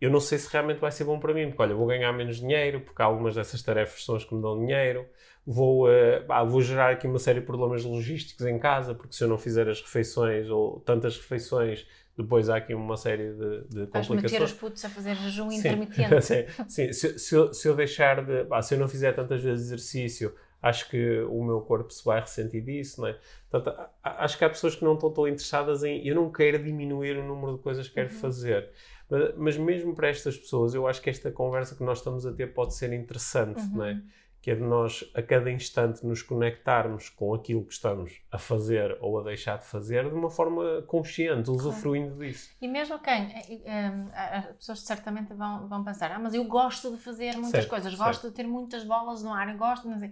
eu não sei se realmente vai ser bom para mim, porque olha, vou ganhar menos dinheiro, porque algumas dessas tarefas são as que me dão dinheiro, vou, uh, vou gerar aqui uma série de problemas logísticos em casa, porque se eu não fizer as refeições ou tantas refeições depois há aqui uma série de, de complicações. Vais meter os putos a fazer jejum sim. intermitente. sim, sim. Se, se, eu, se, eu, deixar de... se eu não fizer tantas vezes exercício, acho que o meu corpo se vai ressentir disso, não é? Portanto, acho que há pessoas que não estão tão interessadas em... Eu não quero diminuir o número de coisas que quero uhum. fazer. Mas, mas, mesmo para estas pessoas, eu acho que esta conversa que nós estamos a ter pode ser interessante, uhum. não é? Que é de nós a cada instante nos conectarmos com aquilo que estamos a fazer ou a deixar de fazer de uma forma consciente, usufruindo claro. disso. E mesmo quem, eh, eh, as pessoas certamente vão, vão pensar, ah, mas eu gosto de fazer muitas certo, coisas, certo. gosto de ter muitas bolas no ar, gosto, mas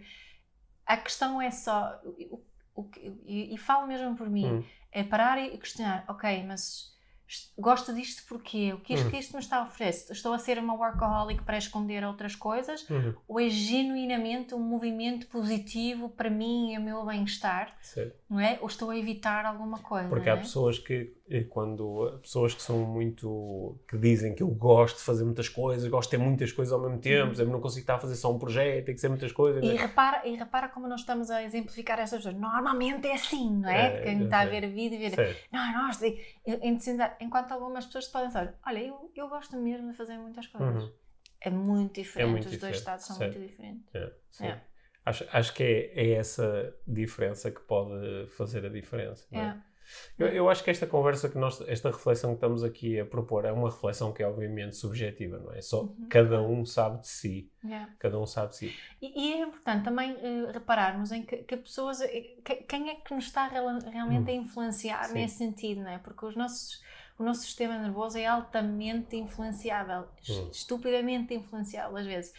a questão é só, o, o, e, e falo mesmo por mim, hum. é parar e questionar, ok, mas gosto disto porque o que isto, uhum. que isto me está a oferecer? Estou a ser uma workaholic para esconder outras coisas uhum. ou é genuinamente um movimento positivo para mim e o meu bem-estar? Não é? Ou estou a evitar alguma coisa? Porque há é? pessoas que quando pessoas que são muito que dizem que eu gosto de fazer muitas coisas, gosto de ter muitas coisas ao mesmo tempo, uhum. não consigo estar a fazer só um projeto, tem que ser muitas coisas. E, repara, e repara como nós estamos a exemplificar essas pessoas. Normalmente é assim, não é? é Quem está a ver a vida e ver, não, nós, enquanto algumas pessoas podem dizer, olha, eu, eu gosto mesmo de fazer muitas coisas. Uhum. É muito diferente, é muito os diferente. dois estados são certo. muito diferentes. É, é. Acho, acho que é, é essa diferença que pode fazer a diferença. É? é. Eu, eu, acho que esta conversa que nós, esta reflexão que estamos aqui a propor é uma reflexão que é obviamente subjetiva, não é? Só uhum. cada um sabe de si. Yeah. Cada um sabe de si. E, e é importante também uh, repararmos em que, que pessoas, eh, que, quem é que nos está realmente a hum. influenciar Sim. nesse sentido, não é? Porque os nossos o nosso sistema nervoso é altamente influenciável, hum. estupidamente influenciável às vezes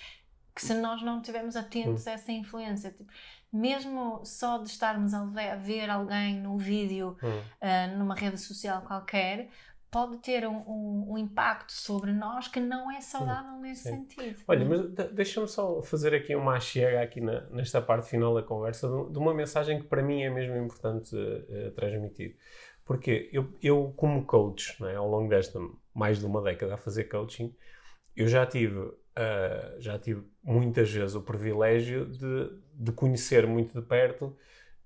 que se nós não estivermos atentos a essa influência. Tipo, mesmo só de estarmos a ver alguém no vídeo, uh, numa rede social qualquer, pode ter um, um, um, impacto sobre nós que não é saudável nesse Sim. sentido. Olha, mas deixa-me só fazer aqui uma chega aqui na, nesta parte final da conversa de, de, uma mensagem que para mim é mesmo importante uh, transmitir. Porque eu, eu como coach, né, ao longo desta mais de uma década a fazer coaching, eu já tive, uh, já tive muitas vezes o privilégio de, de conhecer muito de perto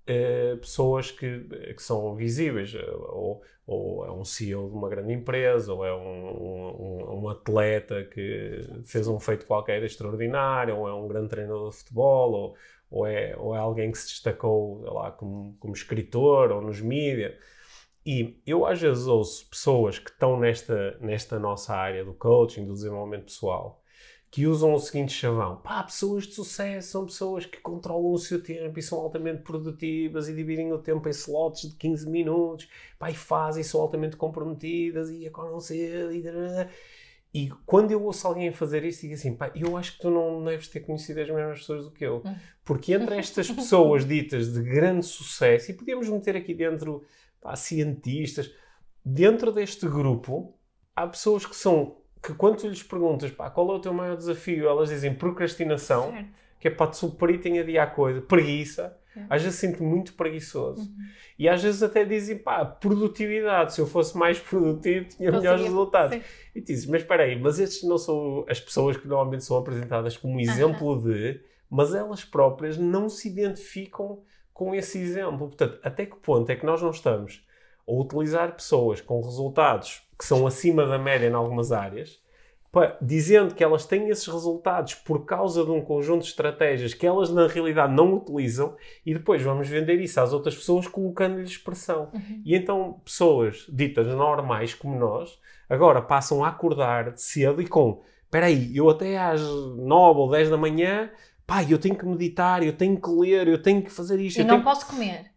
uh, pessoas que, que são visíveis, ou, ou é um CEO de uma grande empresa, ou é um, um, um, atleta que fez um feito qualquer extraordinário, ou é um grande treinador de futebol, ou, ou, é, ou é alguém que se destacou lá, como, como escritor ou nos mídias. E eu às vezes ouço pessoas que estão nesta, nesta nossa área do coaching, do desenvolvimento pessoal, que usam o seguinte chavão: pá, pessoas de sucesso são pessoas que controlam o seu tempo e são altamente produtivas e dividem o tempo em slots de 15 minutos, pá, e fazem, são altamente comprometidas e acordam cedo e. E quando eu ouço alguém fazer isso, digo assim, pá, eu acho que tu não deves ter conhecido as mesmas pessoas do que eu. Hum. Porque entre estas pessoas ditas de grande sucesso, e podíamos meter aqui dentro pá, cientistas, dentro deste grupo, há pessoas que são que quando tu lhes perguntas pá, qual é o teu maior desafio, elas dizem procrastinação, certo. que é para te dia a coisa, preguiça. É. Às vezes sinto muito preguiçoso. Uhum. E às vezes até dizem, pá, produtividade. Se eu fosse mais produtivo, tinha melhores resultados. Sim. E dizes, mas espera aí, mas estes não são as pessoas que normalmente são apresentadas como exemplo uhum. de, mas elas próprias não se identificam com esse exemplo. Portanto, até que ponto é que nós não estamos a utilizar pessoas com resultados que são acima da média em algumas áreas, dizendo que elas têm esses resultados por causa de um conjunto de estratégias que elas na realidade não utilizam e depois vamos vender isso às outras pessoas colocando-lhes pressão. Uhum. E então pessoas ditas normais como nós agora passam a acordar cedo e com espera aí, eu até às 9 ou 10 da manhã pá, eu tenho que meditar, eu tenho que ler, eu tenho que fazer isto. E não tenho... posso comer.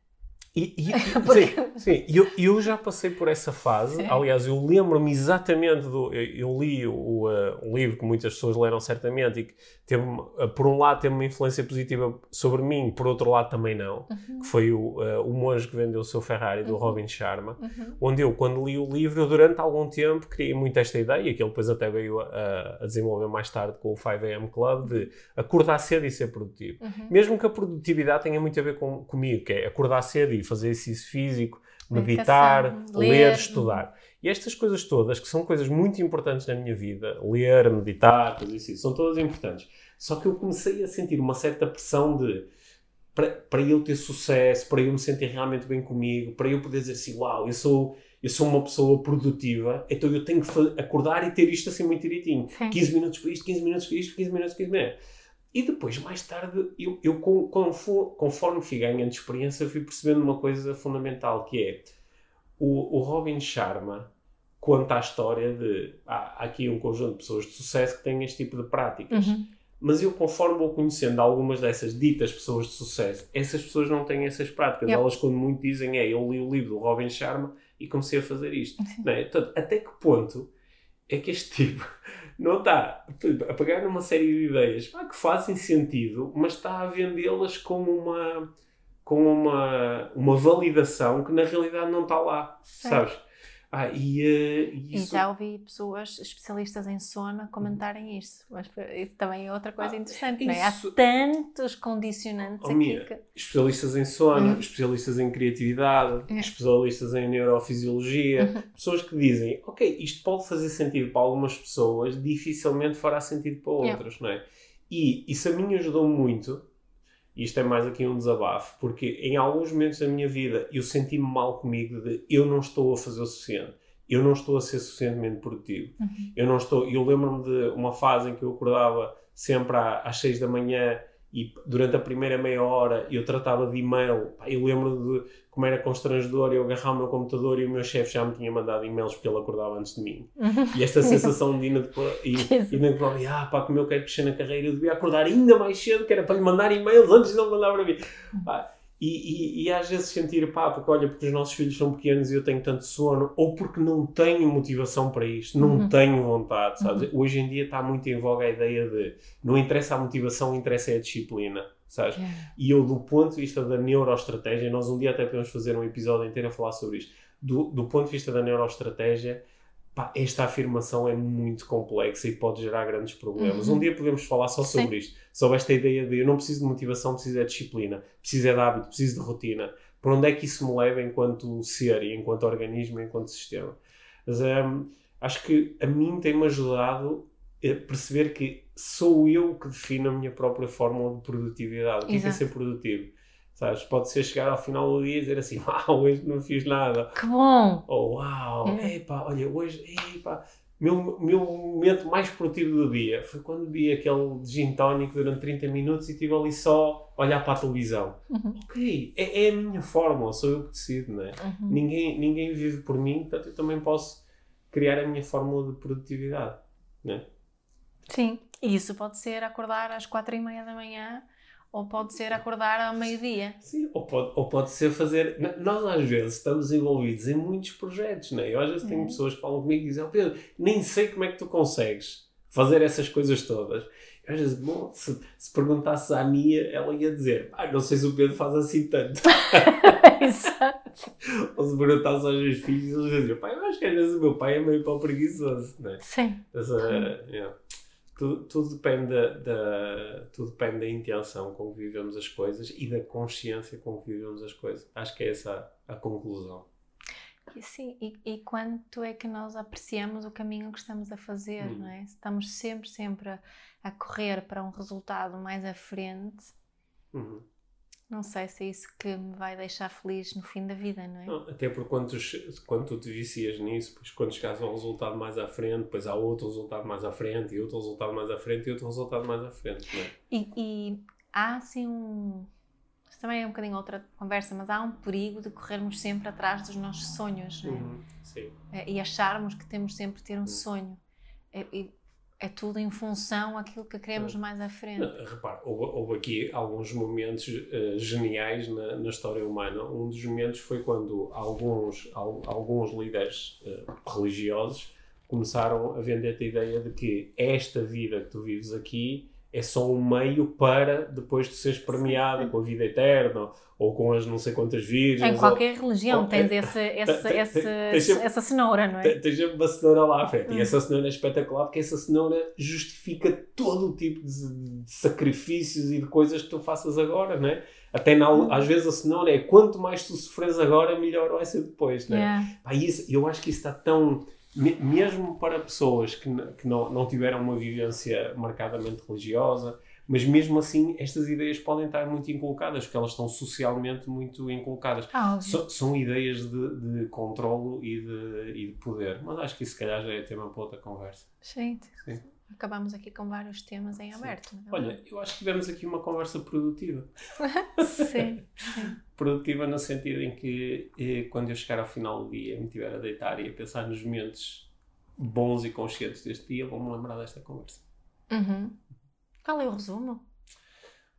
E, e. Sim, sim eu, eu já passei por essa fase. Sim. Aliás, eu lembro-me exatamente do. Eu, eu li o, uh, um livro que muitas pessoas leram certamente e que teve, uh, por um lado, teve uma influência positiva sobre mim, por outro lado, também não. Uhum. Que foi o, uh, o Monge que Vendeu o Seu Ferrari, do uhum. Robin Sharma. Uhum. Onde eu, quando li o livro, durante algum tempo criei muito esta ideia, que ele depois até veio a, a desenvolver mais tarde com o 5am Club, de acordar cedo e ser produtivo. Uhum. Mesmo que a produtividade tenha muito a ver com, comigo, que é acordar cedo e fazer exercício físico, meditar, ler. ler, estudar. E estas coisas todas, que são coisas muito importantes na minha vida, ler, meditar, fazer isso, são todas importantes. Só que eu comecei a sentir uma certa pressão de para, para eu ter sucesso, para eu me sentir realmente bem comigo, para eu poder dizer assim, uau, eu sou, eu sou uma pessoa produtiva, então eu tenho que acordar e ter isto assim muito direitinho. Sim. 15 minutos para isto, 15 minutos para isto, 15 minutos, 15 minutos. E depois, mais tarde, eu, eu conforme fui ganhando experiência, fui percebendo uma coisa fundamental, que é o, o Robin Sharma conta a história de há, há, aqui um conjunto de pessoas de sucesso que têm este tipo de práticas. Uhum. Mas eu, conforme vou conhecendo algumas dessas ditas pessoas de sucesso, essas pessoas não têm essas práticas. Yep. Elas, quando muito dizem, é, eu li o livro do Robin Sharma e comecei a fazer isto. Não é? Portanto, até que ponto é que este tipo não está a pegar numa série de ideias pá, que fazem sentido, mas está a vendê-las como uma, como uma, uma validação que na realidade não está lá, sabes? Ah, e, uh, isso... e já ouvi pessoas especialistas em sono comentarem isso, mas isso também é outra coisa ah, interessante, isso... não é? Há tantos condicionantes oh, aqui. Que... Especialistas em sono, uhum. especialistas em criatividade, uhum. especialistas em neurofisiologia, uhum. pessoas que dizem, ok, isto pode fazer sentido para algumas pessoas, dificilmente fará sentido para outras, não é? E isso a mim ajudou muito e isto é mais aqui um desabafo, porque em alguns momentos da minha vida eu senti-me mal comigo de eu não estou a fazer o suficiente, eu não estou a ser suficientemente produtivo. Uhum. Eu não estou, eu lembro-me de uma fase em que eu acordava sempre às seis da manhã e durante a primeira meia hora eu tratava de e-mail. Eu lembro de como era constrangedor eu agarrar o meu computador e o meu chefe já me tinha mandado e-mails porque ele acordava antes de mim. Uhum. E esta sensação de e, e, ah pá, como eu quero crescer na carreira, eu devia acordar ainda mais cedo, que era para lhe mandar e-mails antes de ele mandar para mim. Ah, E, e, e, às vezes sentir, pá, porque olha, porque os nossos filhos são pequenos e eu tenho tanto sono, ou porque não tenho motivação para isto, não uhum. tenho vontade, sabes? Uhum. Hoje em dia está muito em voga a ideia de não interessa a motivação, interessa é a disciplina, sabes? Yeah. E eu, do ponto de vista da neuroestratégia, nós um dia até podemos fazer um episódio inteiro a falar sobre isto. Do, do ponto de vista da neuroestratégia, pá, esta afirmação é muito complexa e pode gerar grandes problemas. Uhum. Um dia podemos falar só sobre Sim. isto, sobre esta ideia de eu não preciso de motivação, preciso de disciplina, preciso de hábito, preciso de rotina. Para onde é que isso me leva enquanto ser e enquanto organismo, enquanto sistema? Mas um, acho que a mim tem-me ajudado a perceber que sou eu que defino a minha própria fórmula de produtividade. O que é, é ser produtivo? Sabes? Pode ser chegar ao final do dia e dizer assim: Uau, hoje não fiz nada. Que bom! Ou Uau, é. epá, olha, hoje, epá, meu, meu momento mais produtivo do dia foi quando vi aquele gin tónico durante 30 minutos e estive ali só a olhar para a televisão. Uhum. Ok, é, é, a minha fórmula, sou eu que decido, não é? Uhum. Ninguém, ninguém vive por mim, portanto eu também posso criar a minha fórmula de produtividade, não é? Sim, e isso pode ser acordar às quatro e meia da manhã ou pode ser acordar ao meio-dia. Sim, ou pode, ou pode ser fazer. Nós às vezes estamos envolvidos em muitos projetos, não é? Eu às vezes tenho é. pessoas que falam comigo e dizem: oh, Pedro, nem sei como é que tu consegues fazer essas coisas todas. Eu às vezes, bom, se, se perguntasse à Mia, ela ia dizer: ah, não sei se o Pedro faz assim tanto. Exato. ou se perguntasse aos meus filhos, eles iam dizer: pai, eu acho que às vezes o meu pai é meio pau preguiçoso, não é? Sim. Mas, uh, yeah tudo, tudo, depende da, da, tudo depende da intenção com que vivemos as coisas e da consciência com que vivemos as coisas. Acho que é essa a, a conclusão. Sim, e, e quanto é que nós apreciamos o caminho que estamos a fazer, hum. não é? Estamos sempre, sempre a, a, correr para um resultado mais à frente. Uhum. Não sei se é isso que me vai deixar feliz no fim da vida, não é? Não, até porque quando tu, quando tu te vicias nisso, pois quando chegas a um resultado mais à frente, depois há outro resultado mais à frente, e outro resultado mais à frente, e outro resultado mais à frente, não é? E, e há assim um. Isto também é um bocadinho outra conversa, mas há um perigo de corrermos sempre atrás dos nossos sonhos, não é? Uhum, sim. É, e acharmos que temos sempre ter um uhum. sonho. É, e, é tudo em função aquilo que queremos mais à frente. repare, houve, houve, aqui alguns momentos uh, geniais na, na, história humana. Um dos momentos foi quando alguns, al, alguns líderes uh, religiosos começaram a vender a ideia de que esta vida que tu vives aqui é só um meio para depois de seres premiado com a vida eterna ou com as não sei quantas virgens. Em qualquer ou, religião ou, tens esse, esse, tem, esse, tem, sempre, essa cenoura, não é? Tens sempre uma cenoura lá à frente. Hum. E essa cenoura é espetacular porque essa cenoura justifica todo o tipo de, de sacrifícios e de coisas que tu faças agora, não é? Até na, hum. às vezes a cenoura é quanto mais tu sofres agora, melhor vai ser depois, não é? Yeah. Pá, isso, eu acho que isso está tão mesmo para pessoas que, que não, não tiveram uma vivência marcadamente religiosa, mas mesmo assim estas ideias podem estar muito inculcadas, porque elas estão socialmente muito inculcadas. Ah, so, são ideias de, de controlo e de, e de poder, mas acho que isso se calhar já é tema para outra conversa. Gente, Sim. Acabamos aqui com vários temas em aberto. É Olha, eu acho que tivemos aqui uma conversa produtiva. sim, sim produtiva no sentido em que eh, quando eu chegar ao final do dia e me estiver a deitar e a pensar nos momentos bons e conscientes deste dia, vou-me lembrar desta conversa. Uhum. Qual é o resumo?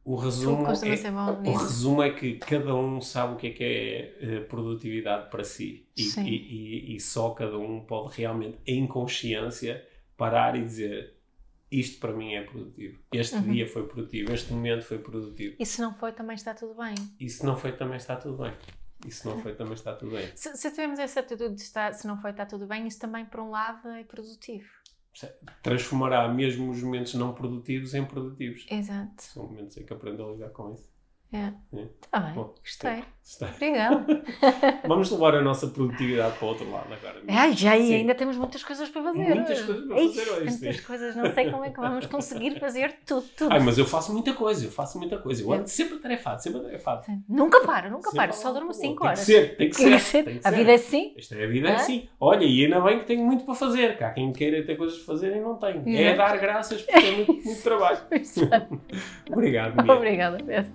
O resumo, é, o resumo é que cada um sabe o que é que é uh, produtividade para si e, e, e, e, só cada um pode realmente, em consciência, parar e dizer isto para mim é produtivo. Este uhum. dia foi produtivo, este momento foi produtivo. E se não foi, também está tudo bem. E se não foi, também está tudo bem. E se não foi, também está tudo bem. Se, se tivermos essa atitude de estar, se não foi, está tudo bem, isso também, por um lado, é produtivo. Transformará mesmo os momentos não produtivos em produtivos. Exato. São momentos em que aprendo a lidar com isso. É. Está é. bem, Bom, gostei. Está. Obrigada. Vamos levar a nossa produtividade para o outro lado agora. Ai, já e ainda temos muitas coisas para fazer. Muitas coisas para fazer hoje. Sim. coisas, não sei como é que vamos conseguir fazer tudo, tudo. Ai, mas eu faço muita coisa, eu faço muita coisa. Eu ando sempre atarefado, sempre atarefado. Nunca paro, nunca sempre paro, só durmo 5 horas. Tem que ser, tem que, tem ser, ser. Tem que a vida é assim. Esta é a vida é assim. Olha, e ainda bem que tenho muito para fazer. Cá quem queira ter coisas para fazer e não tem. É, é dar graças porque tem muito, muito trabalho. Obrigado. Obrigada, Pedro.